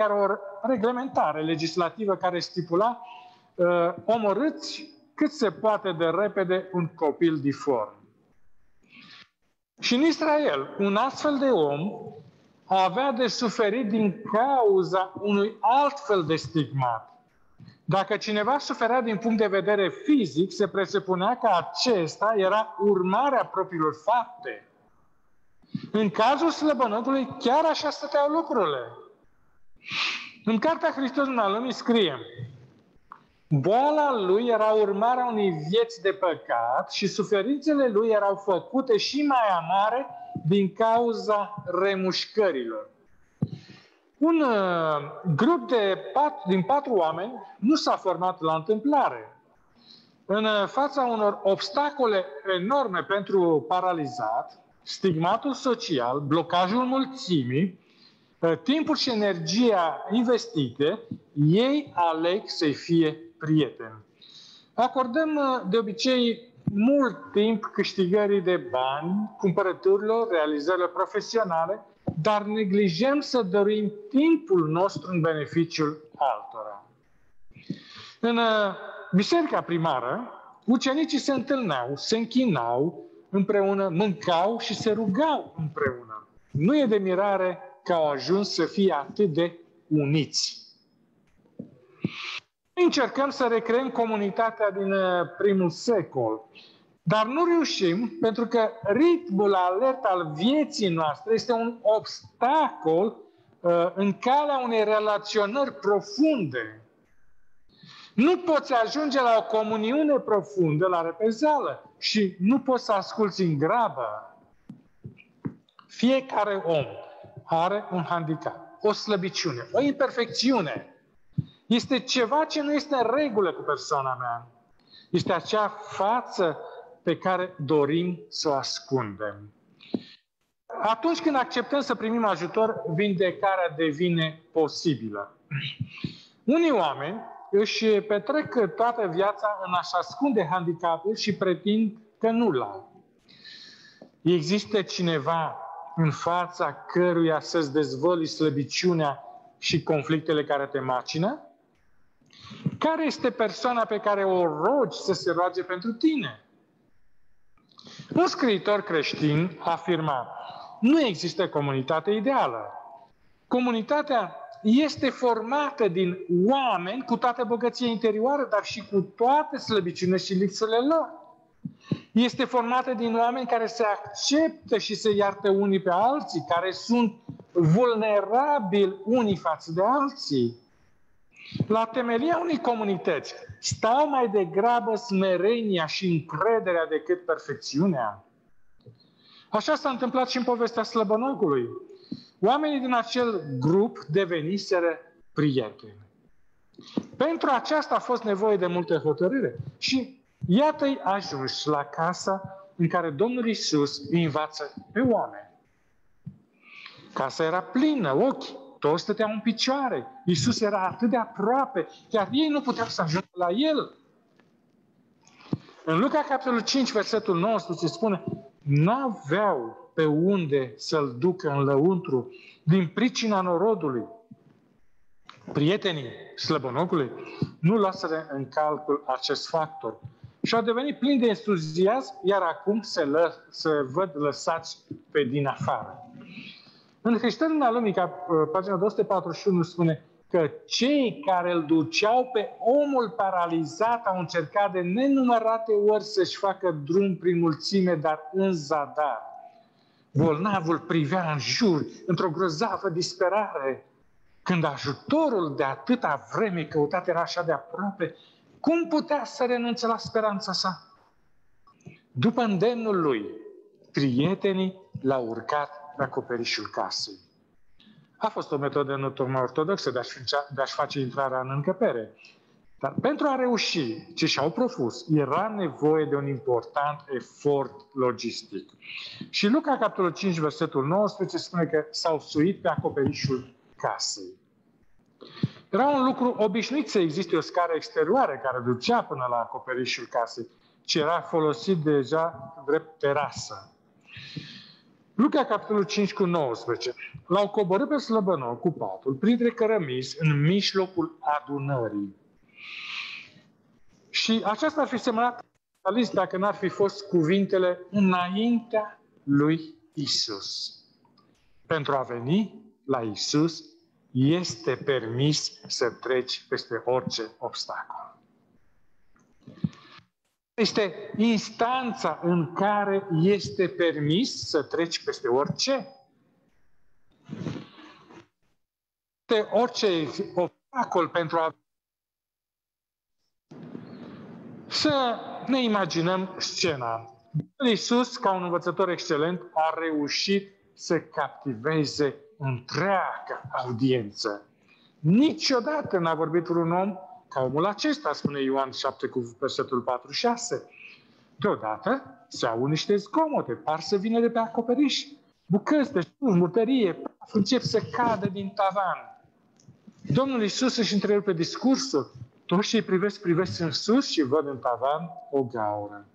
chiar o reglementare legislativă care stipula uh, omorâți cât se poate de repede un copil diform. Și în Israel, un astfel de om avea de suferit din cauza unui alt fel de stigmat. Dacă cineva suferea din punct de vedere fizic, se presupunea că acesta era urmarea propriilor fapte. În cazul slăbănotului, chiar așa stăteau lucrurile. În Cartea Hristos în Alumii scrie Boala lui era urmarea unei vieți de păcat și suferințele lui erau făcute și mai amare din cauza remușcărilor. Un uh, grup de pat, din patru oameni nu s-a format la întâmplare. În uh, fața unor obstacole enorme pentru paralizat, stigmatul social, blocajul mulțimii, uh, timpul și energia investite, ei aleg să fie prieteni. Acordăm uh, de obicei mult timp câștigării de bani, cumpărăturilor, realizărilor profesionale, dar neglijăm să dorim timpul nostru în beneficiul altora. În uh, biserica primară, ucenicii se întâlneau, se închinau împreună, mâncau și se rugau împreună. Nu e de mirare că au ajuns să fie atât de uniți. Încercăm să recreăm comunitatea din uh, primul secol, dar nu reușim pentru că ritmul alert al vieții noastre este un obstacol uh, în calea unei relaționări profunde. Nu poți ajunge la o comuniune profundă, la repezeală și nu poți să asculți în grabă. Fiecare om are un handicap, o slăbiciune, o imperfecțiune. Este ceva ce nu este în regulă cu persoana mea. Este acea față pe care dorim să o ascundem. Atunci când acceptăm să primim ajutor, vindecarea devine posibilă. Unii oameni își petrec toată viața în a-și ascunde handicapul și pretind că nu l-au. Există cineva în fața căruia să-ți dezvălui slăbiciunea și conflictele care te macină? Care este persoana pe care o rogi să se roage pentru tine? Un scriitor creștin afirma, nu există comunitate ideală. Comunitatea este formată din oameni cu toată bogăția interioară, dar și cu toate slăbiciunile și lipsurile lor. Este formată din oameni care se acceptă și se iartă unii pe alții, care sunt vulnerabili unii față de alții. La temelia unei comunități stau mai degrabă smerenia și încrederea decât perfecțiunea. Așa s-a întâmplat și în povestea slăbănogului. Oamenii din acel grup deveniseră prieteni. Pentru aceasta a fost nevoie de multă hotărâre. Și iată-i ajuns la casa în care Domnul Isus îi învață pe oameni. Casa era plină, ochi toți stăteau în picioare. Iisus era atât de aproape, chiar ei nu puteau să ajungă la El. În Luca, capitolul 5, versetul 19, se spune, n-aveau pe unde să-l ducă în lăuntru din pricina norodului. Prietenii slăbănocului nu lasă în calcul acest factor și au devenit plini de entuziasm, iar acum se, lă, se văd lăsați pe din afară. În Hristianul lumii, ca uh, pagina 241 spune că cei care îl duceau pe omul paralizat au încercat de nenumărate ori să-și facă drum prin mulțime, dar în zadar. Bolnavul privea în jur, într-o grozavă disperare. Când ajutorul de atâta vreme căutat era așa de aproape, cum putea să renunțe la speranța sa? După îndemnul lui, prietenii l-au urcat pe acoperișul casei. A fost o metodă nu tocmai ortodoxă de a-și, de a face intrarea în încăpere. Dar pentru a reuși ce și-au propus, era nevoie de un important efort logistic. Și Luca, capitolul 5, versetul 19, spune că s-au suit pe acoperișul casei. Era un lucru obișnuit să existe o scară exterioară care ducea până la acoperișul casei, ce era folosit deja drept terasă. Luca, capitolul 5 cu 19. L-au coborât pe slăbănou cu patul, printre cărămizi, în mijlocul adunării. Și aceasta ar fi semnat dacă n-ar fi fost cuvintele înaintea lui Isus. Pentru a veni la Isus, este permis să treci peste orice obstacol. Este instanța în care este permis să treci peste orice. De orice obstacol pentru a să ne imaginăm scena. Iisus, ca un învățător excelent, a reușit să captiveze întreaga audiență. Niciodată n-a vorbit un om ca omul acesta, spune Ioan 7 cu versetul 46. Deodată se au niște zgomote, par să vină de pe acoperiș. Bucăți de murtărie, încep să cadă din tavan. Domnul Iisus își întrerupe discursul. Toți cei privesc, privesc în sus și văd în tavan o gaură.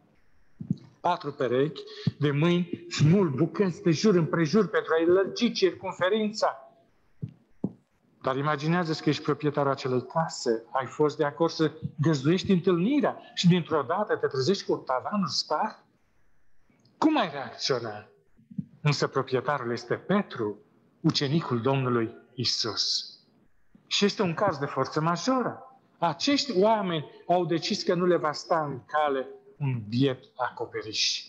Patru perechi de mâini smul bucăți de jur împrejur pentru a-i lărgi circunferința. Dar imaginează că ești proprietarul acelei case, ai fost de acord să găzduiești întâlnirea și dintr-o dată te trezești cu tavanul spart? Cum ai reacționa? Însă proprietarul este Petru, ucenicul Domnului Isus. Și este un caz de forță majoră. Acești oameni au decis că nu le va sta în cale un biet acoperiș.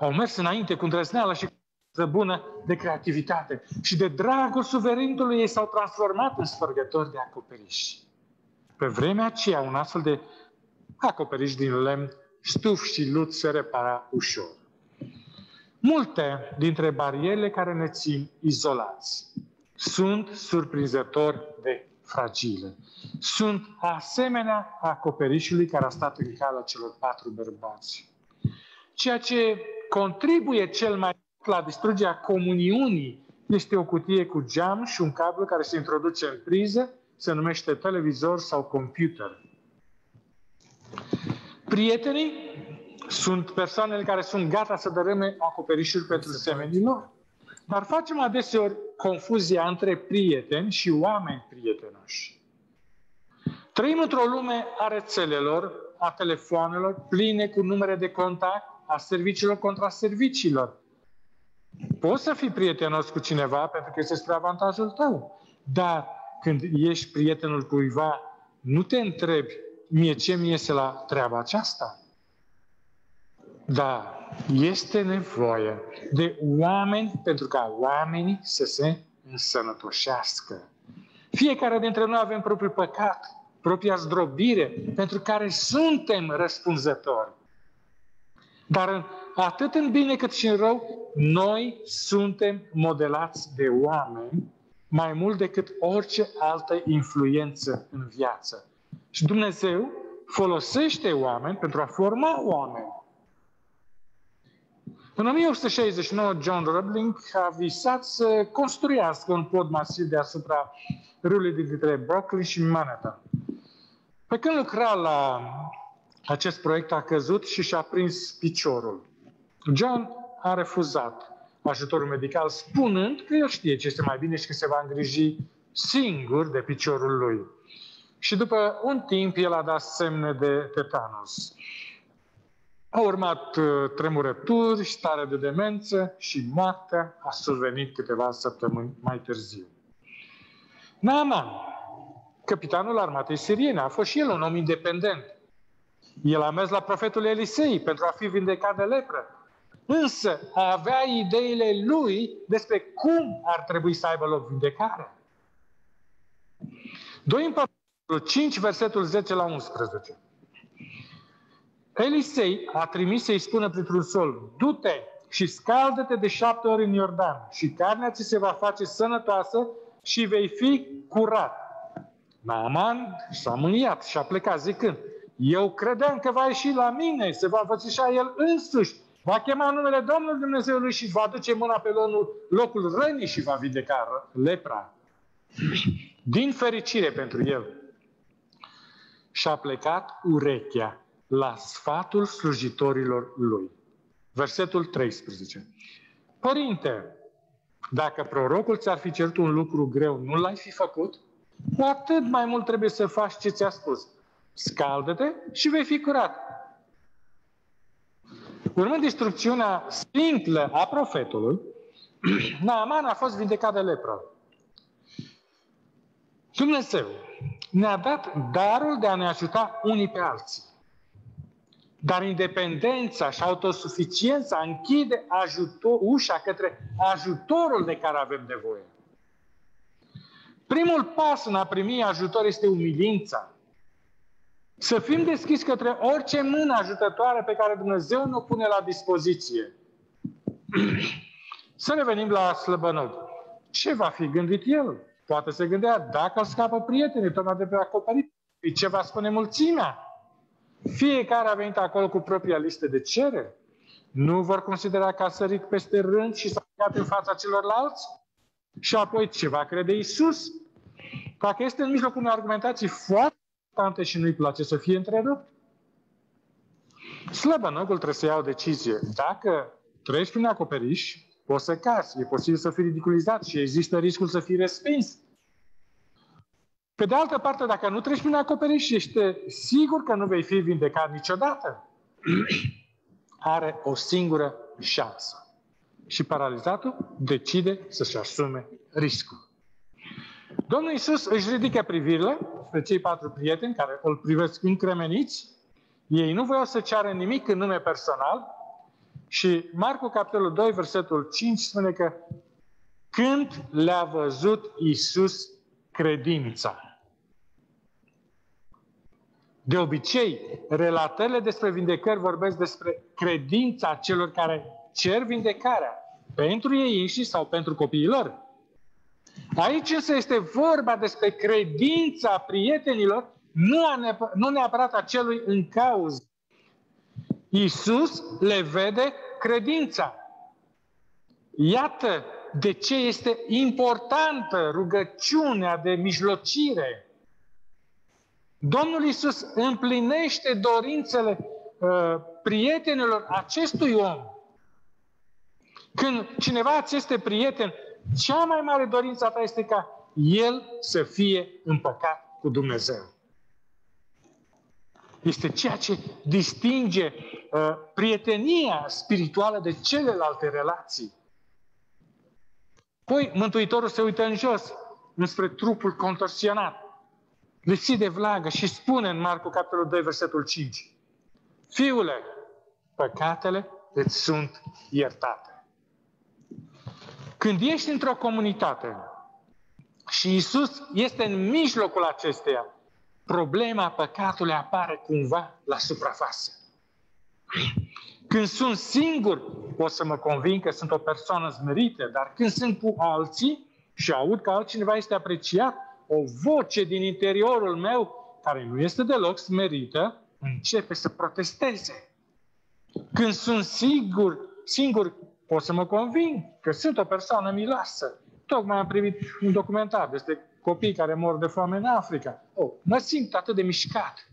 Au mers înainte cu îndrăzneală și bună de creativitate și de dragul suverintului ei s-au transformat în sfărgători de acoperiș. Pe vremea aceea, un astfel de acoperiș din lemn, stuf și lut se repara ușor. Multe dintre barierele care ne țin izolați sunt surprinzător de fragile. Sunt asemenea acoperișului care a stat în calea celor patru bărbați. Ceea ce contribuie cel mai la distrugerea comuniunii este o cutie cu geam și un cablu care se introduce în priză, se numește televizor sau computer. Prietenii sunt persoanele care sunt gata să dărâme acoperișuri pentru semenii lor. Dar facem adeseori confuzia între prieteni și oameni prietenoși. Trăim într-o lume a rețelelor, a telefoanelor, pline cu numere de contact, a serviciilor contra serviciilor. Poți să fii prietenos cu cineva pentru că este spre avantajul tău. Dar când ești prietenul cuiva, nu te întrebi mie ce mi iese la treaba aceasta. Da, este nevoie de oameni pentru ca oamenii să se însănătoșească. Fiecare dintre noi avem propriul păcat, propria zdrobire, pentru care suntem răspunzători. Dar atât în bine cât și în rău, noi suntem modelați de oameni mai mult decât orice altă influență în viață. Și Dumnezeu folosește oameni pentru a forma oameni. În 1869, John Roebling a visat să construiască un pod masiv deasupra râului dintre Brooklyn și Manhattan. Pe când lucra la acest proiect, a căzut și și-a prins piciorul. John a refuzat ajutorul medical, spunând că el știe ce este mai bine și că se va îngriji singur de piciorul lui. Și după un timp, el a dat semne de tetanus. A urmat uh, tremurături, stare de demență și moartea a survenit câteva săptămâni mai târziu. Naaman, capitanul armatei siriene, a fost și el un om independent. El a mers la profetul Elisei pentru a fi vindecat de lepră. Însă avea ideile lui despre cum ar trebui să aibă loc vindecarea. 2 Împăratul 5, versetul 10 la 11. Elisei a trimis să-i spună printr-un sol, du-te și scaldă-te de șapte ori în Iordan și carnea ți se va face sănătoasă și vei fi curat. Naaman s-a mâniat și a plecat zicând, eu credeam că va ieși la mine, se va fățișa el însuși, va chema numele Domnului Dumnezeului și va duce mâna pe locul, locul rănii și va vindeca lepra. Din fericire pentru el. Și-a plecat urechea la sfatul slujitorilor lui. Versetul 13. Părinte, dacă prorocul ți-ar fi cerut un lucru greu, nu l-ai fi făcut? Cu atât mai mult trebuie să faci ce ți-a spus. Scaldă-te și vei fi curat. Urmând instrucțiunea simplă a profetului, Naaman a fost vindecat de lepră. Dumnezeu ne-a dat darul de a ne ajuta unii pe alții. Dar independența și autosuficiența închide ajutor, ușa către ajutorul de care avem nevoie. Primul pas în a primi ajutor este umilința. Să fim deschiși către orice mână ajutătoare pe care Dumnezeu ne pune la dispoziție. Să revenim la slăbănăg. Ce va fi gândit el? Poate se gândea, dacă îl scapă prietenii, tocmai de pe acoperit, ce va spune mulțimea? Fiecare a venit acolo cu propria listă de cereri. Nu vor considera că a sărit peste rând și s-a în fața celorlalți? Și apoi ce va crede Isus? Dacă este în mijlocul unei argumentații foarte importante și nu-i place să fie întrerupt, slăbănogul trebuie să ia o decizie. Dacă treci prin acoperiș, poți să cazi, e posibil să fii ridiculizat și există riscul să fii respins. Pe de altă parte, dacă nu treci prin acoperiș, ești sigur că nu vei fi vindecat niciodată. Are o singură șansă. Și paralizatul decide să-și asume riscul. Domnul Iisus își ridică privirile spre cei patru prieteni care îl privesc încremeniți. Ei nu voiau să ceară nimic în nume personal. Și Marcu, capitolul 2, versetul 5, spune că când le-a văzut Iisus credința. De obicei, relatările despre vindecări vorbesc despre credința celor care cer vindecarea pentru ei înșiși sau pentru copiii lor. Aici însă este vorba despre credința prietenilor, nu, a neapă, nu neapărat a celui în cauză. Iisus le vede credința. Iată de ce este importantă rugăciunea de mijlocire. Domnul Iisus împlinește dorințele uh, prietenilor acestui om. Când cineva ți este prieten, cea mai mare dorință a ta este ca el să fie împăcat cu Dumnezeu. Este ceea ce distinge uh, prietenia spirituală de celelalte relații. Păi Mântuitorul se uită în jos, înspre trupul contorsionat, lipsit de vlagă și spune în Marcu capitolul 2, versetul 5, Fiule, păcatele îți sunt iertate. Când ești într-o comunitate și Isus este în mijlocul acesteia, problema păcatului apare cumva la suprafață. Când sunt singur, pot să mă convin că sunt o persoană smerită, dar când sunt cu alții și aud că altcineva este apreciat, o voce din interiorul meu, care nu este deloc smerită, începe să protesteze. Când sunt sigur, singur pot să mă convin că sunt o persoană miloasă. Tocmai am primit un documentar despre copii care mor de foame în Africa. Oh, mă simt atât de mișcat.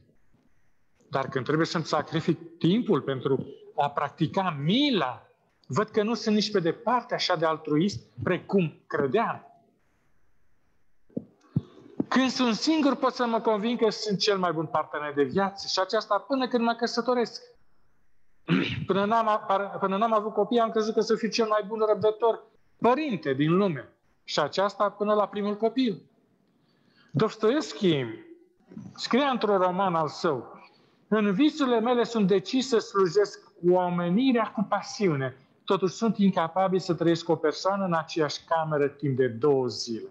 Dar când trebuie să-mi sacrific timpul pentru a practica mila, văd că nu sunt nici pe departe așa de altruist precum credeam. Când sunt singur pot să mă convin că sunt cel mai bun partener de viață și aceasta până când mă căsătoresc. Până n-am, până n-am avut copii, am crezut că să fiu cel mai bun răbdător părinte din lume. Și aceasta până la primul copil. Dostoevski scria într-un roman al său, în visurile mele sunt decis să slujesc oamenirea cu pasiune, totuși sunt incapabil să trăiesc cu o persoană în aceeași cameră timp de două zile.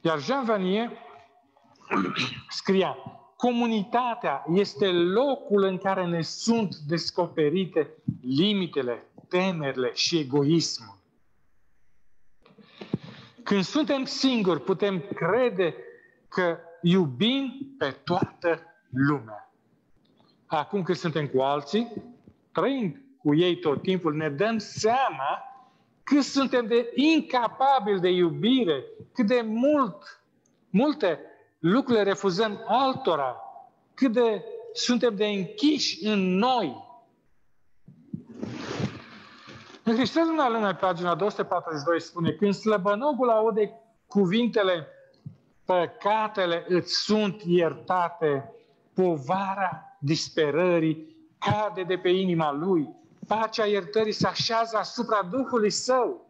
Iar Jean Vanier scria, Comunitatea este locul în care ne sunt descoperite limitele, temerile și egoismul. Când suntem singuri, putem crede că iubim pe toată lumea. Acum când suntem cu alții, trăind cu ei tot timpul, ne dăm seama cât suntem de incapabili de iubire, cât de mult, multe lucrurile refuzăm altora, cât de suntem de închiși în noi. În Hristos în lume, pagina 242, spune, când slăbănogul aude cuvintele, păcatele îți sunt iertate, povara disperării cade de pe inima lui, pacea iertării se așează asupra Duhului său.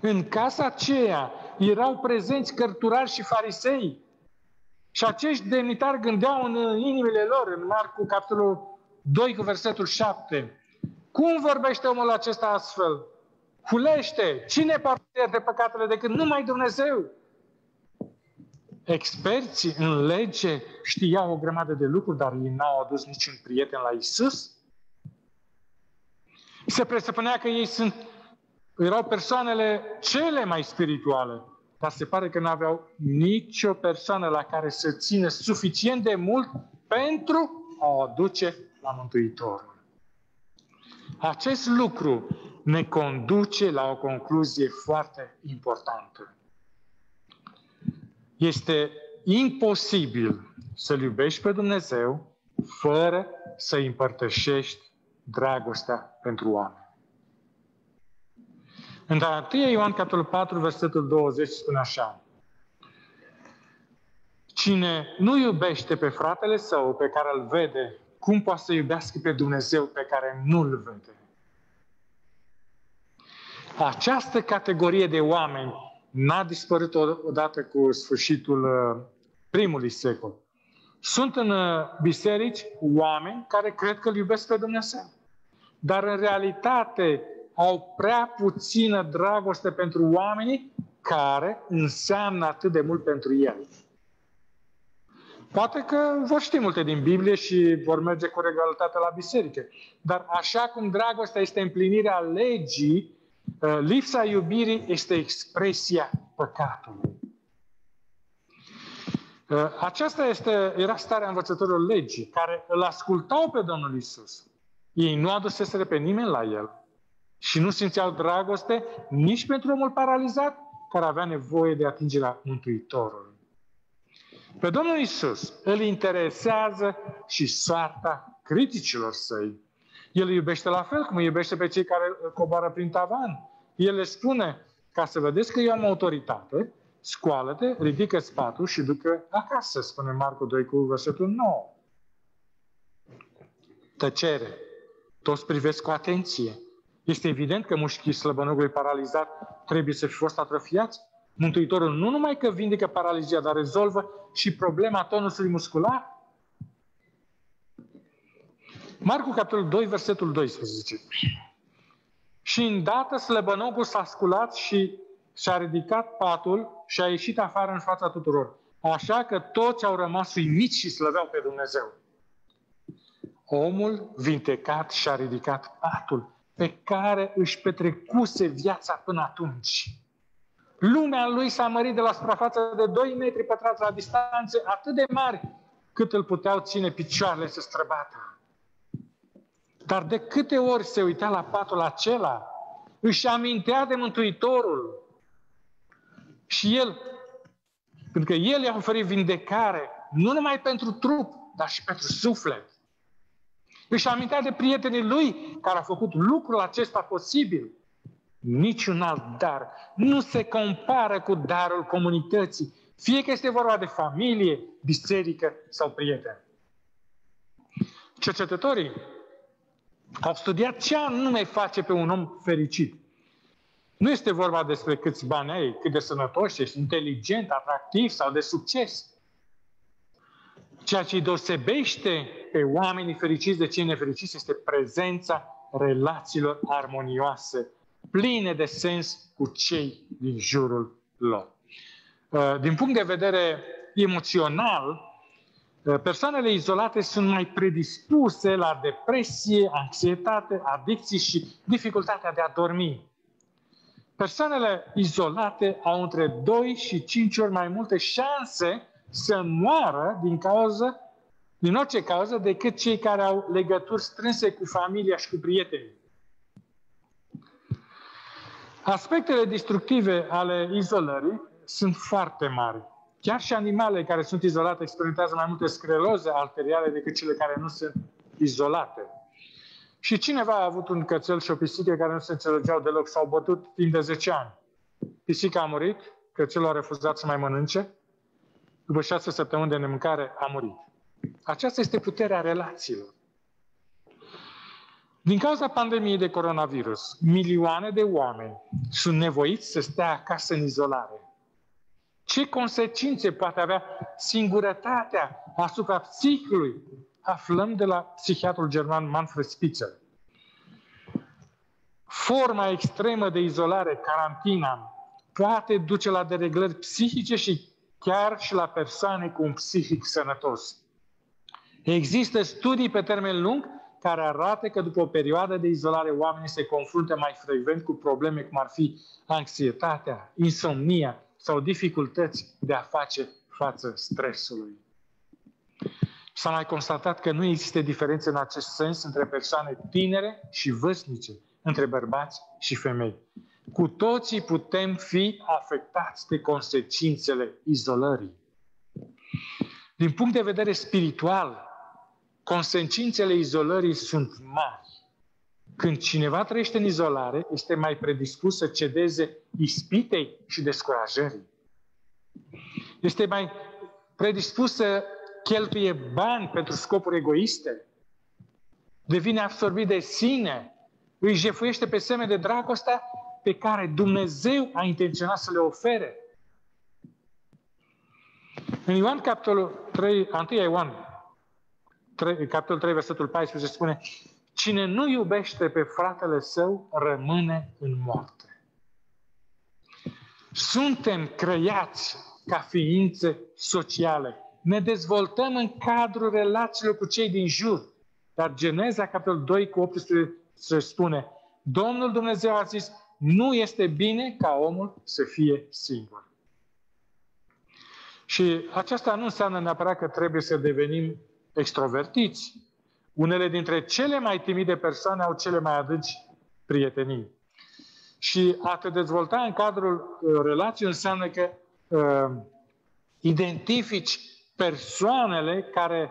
În casa aceea erau prezenți cărturari și farisei. Și acești demnitari gândeau în inimile lor, în Marcu, capitolul 2, cu versetul 7. Cum vorbește omul acesta astfel? Hulește! Cine poate de păcatele decât numai Dumnezeu? Experții în lege știau o grămadă de lucruri, dar ei n-au adus niciun prieten la Isus. Se presupunea că ei sunt, erau persoanele cele mai spirituale, dar se pare că nu aveau nicio persoană la care să țină suficient de mult pentru a o aduce la Mântuitorul. Acest lucru ne conduce la o concluzie foarte importantă. Este imposibil să-L iubești pe Dumnezeu fără să împărtășești dragostea pentru oameni. În 1 Ioan, capitolul 4, versetul 20, spune așa. Cine nu iubește pe fratele său pe care îl vede, cum poate să iubească pe Dumnezeu pe care nu-l vede? Această categorie de oameni n-a dispărut odată cu sfârșitul uh, primului secol. Sunt în uh, biserici oameni care cred că îl iubesc pe Dumnezeu. Dar în realitate au prea puțină dragoste pentru oamenii care înseamnă atât de mult pentru el. Poate că vor ști multe din Biblie și vor merge cu regularitate la biserică. Dar așa cum dragostea este împlinirea legii, Uh, lipsa iubirii este expresia păcatului. Uh, aceasta este, era starea învățătorilor legii, care îl ascultau pe Domnul Isus. Ei nu aduseseră pe nimeni la el și nu simțeau dragoste nici pentru omul paralizat, care avea nevoie de atingerea Mântuitorului. Pe Domnul Isus îl interesează și soarta criticilor săi. El îi iubește la fel cum îi iubește pe cei care coboară prin tavan. El le spune, ca să vedeți că eu am autoritate, scoală-te, ridică spatul și ducă acasă, spune Marcu 2 cu versetul 9. Tăcere. Toți privesc cu atenție. Este evident că mușchii slăbănogului paralizat trebuie să fi fost atrofiați. Mântuitorul nu numai că vindecă paralizia, dar rezolvă și problema tonusului muscular. Marcu, capitolul 2, versetul 12. Și îndată slăbănogul s-a sculat și și-a ridicat patul și a ieșit afară în fața tuturor. Așa că toți au rămas uimiți și slăveau pe Dumnezeu. Omul vindecat și-a ridicat patul pe care își petrecuse viața până atunci. Lumea lui s-a mărit de la suprafață de 2 metri pătrați la distanțe atât de mari cât îl puteau ține picioarele să străbată. Dar de câte ori se uita la patul acela, își amintea de Mântuitorul. Și el, pentru că el i-a oferit vindecare, nu numai pentru trup, dar și pentru suflet. Își amintea de prietenii lui care au făcut lucrul acesta posibil. Niciun alt dar nu se compară cu darul comunității, fie că este vorba de familie, biserică sau prieteni. Cercetătorii au studiat ce anume face pe un om fericit. Nu este vorba despre câți bani ai, cât de sănătos ești, inteligent, atractiv sau de succes. Ceea ce îi deosebește pe oamenii fericiți de cei nefericiți este prezența relațiilor armonioase, pline de sens cu cei din jurul lor. Uh, din punct de vedere emoțional, Uh, persoanele izolate sunt mai predispuse la depresie, anxietate, adicții și dificultatea de a dormi. Persoanele izolate au între 2 și 5 ori mai multe șanse să moară din cauza, din orice cauză, decât cei care au legături strânse cu familia și cu prietenii. Aspectele destructive ale izolării sunt foarte mari. Chiar și animalele care sunt izolate experimentează mai multe scleroze arteriale decât cele care nu sunt izolate. Și cineva a avut un cățel și o pisică care nu se înțelegeau deloc, s-au bătut timp de 10 ani. Pisica a murit, cățelul a refuzat să mai mănânce, după șase săptămâni de nemâncare a murit. Aceasta este puterea relațiilor. Din cauza pandemiei de coronavirus, milioane de oameni sunt nevoiți să stea acasă în izolare. Ce consecințe poate avea singurătatea asupra psihicului? Aflăm de la psihiatrul german Manfred Spitzer. Forma extremă de izolare, carantina, poate duce la dereglări psihice și chiar și la persoane cu un psihic sănătos. Există studii pe termen lung care arată că după o perioadă de izolare oamenii se confruntă mai frecvent cu probleme cum ar fi anxietatea, insomnia sau dificultăți de a face față stresului. S-a mai constatat că nu există diferențe în acest sens între persoane tinere și vârstnice, între bărbați și femei. Cu toții putem fi afectați de consecințele izolării. Din punct de vedere spiritual, consecințele izolării sunt mari. Când cineva trăiește în izolare, este mai predispus să cedeze ispitei și descurajării. Este mai predispus să cheltuie bani pentru scopuri egoiste. Devine absorbit de sine. Îi jefuiește pe semne de dragostea pe care Dumnezeu a intenționat să le ofere. În Ioan capitolul 3, 1 Ioan, 3, capitolul 3, versetul 14 spune Cine nu iubește pe fratele său, rămâne în moarte. Suntem creați ca ființe sociale. Ne dezvoltăm în cadrul relațiilor cu cei din jur. Dar Geneza, capitolul 2, cu 18, se spune Domnul Dumnezeu a zis, nu este bine ca omul să fie singur. Și aceasta nu înseamnă neapărat că trebuie să devenim extrovertiți. Unele dintre cele mai timide persoane au cele mai adânci prietenii. Și a te dezvolta în cadrul uh, relației înseamnă că uh, identifici persoanele care,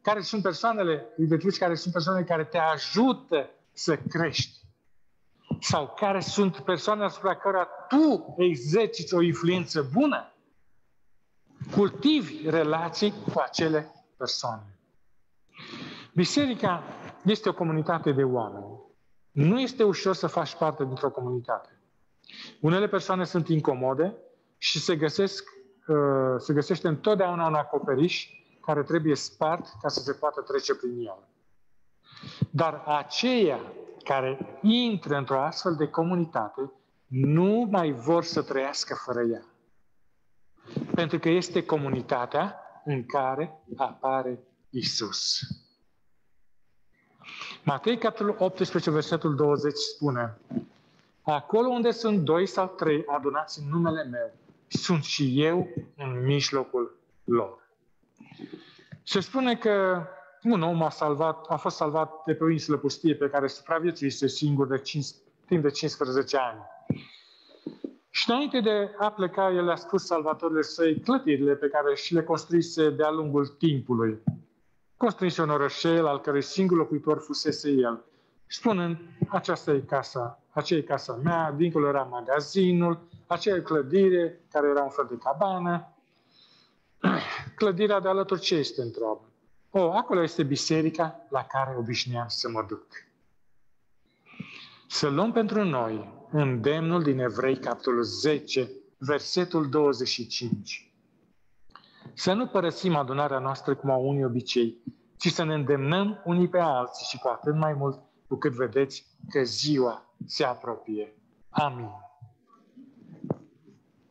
care sunt persoanele, identifici care sunt persoanele care te ajută să crești sau care sunt persoane asupra cărora tu exerciți o influență bună, cultivi relații cu acele persoane. Biserica este o comunitate de oameni. Nu este ușor să faci parte dintr-o comunitate. Unele persoane sunt incomode și se, găsesc, uh, se găsește întotdeauna un acoperiș care trebuie spart ca să se poată trece prin el. Dar aceia care intră într-o astfel de comunitate nu mai vor să trăiască fără ea. Pentru că este comunitatea în care apare Isus. Matei, capitolul 18, versetul 20 spune Acolo unde sunt doi sau trei adunați în numele meu, sunt și eu în mijlocul lor. Se spune că un om a, salvat, a fost salvat de pe o insulă pustie pe care supraviețuise singur de 5, timp de 15 ani. Și înainte de a pleca, el a spus salvatorile săi clădirile pe care și le construise de-a lungul timpului. Construise un orășel al cărui singur locuitor fusese el, spunând, aceasta e casa, aceea e casa mea, dincolo era magazinul, aceea e clădire care era un fel de cabană. Clădirea de alături ce este, întreabă. O, acolo este biserica la care obișnuiam să mă duc. Să luăm pentru noi îndemnul din Evrei, capitolul 10, versetul 25. Să nu părăsim adunarea noastră cum au unii obicei, ci să ne îndemnăm unii pe alții și cu atât mai mult cu cât vedeți că ziua se apropie. Amin.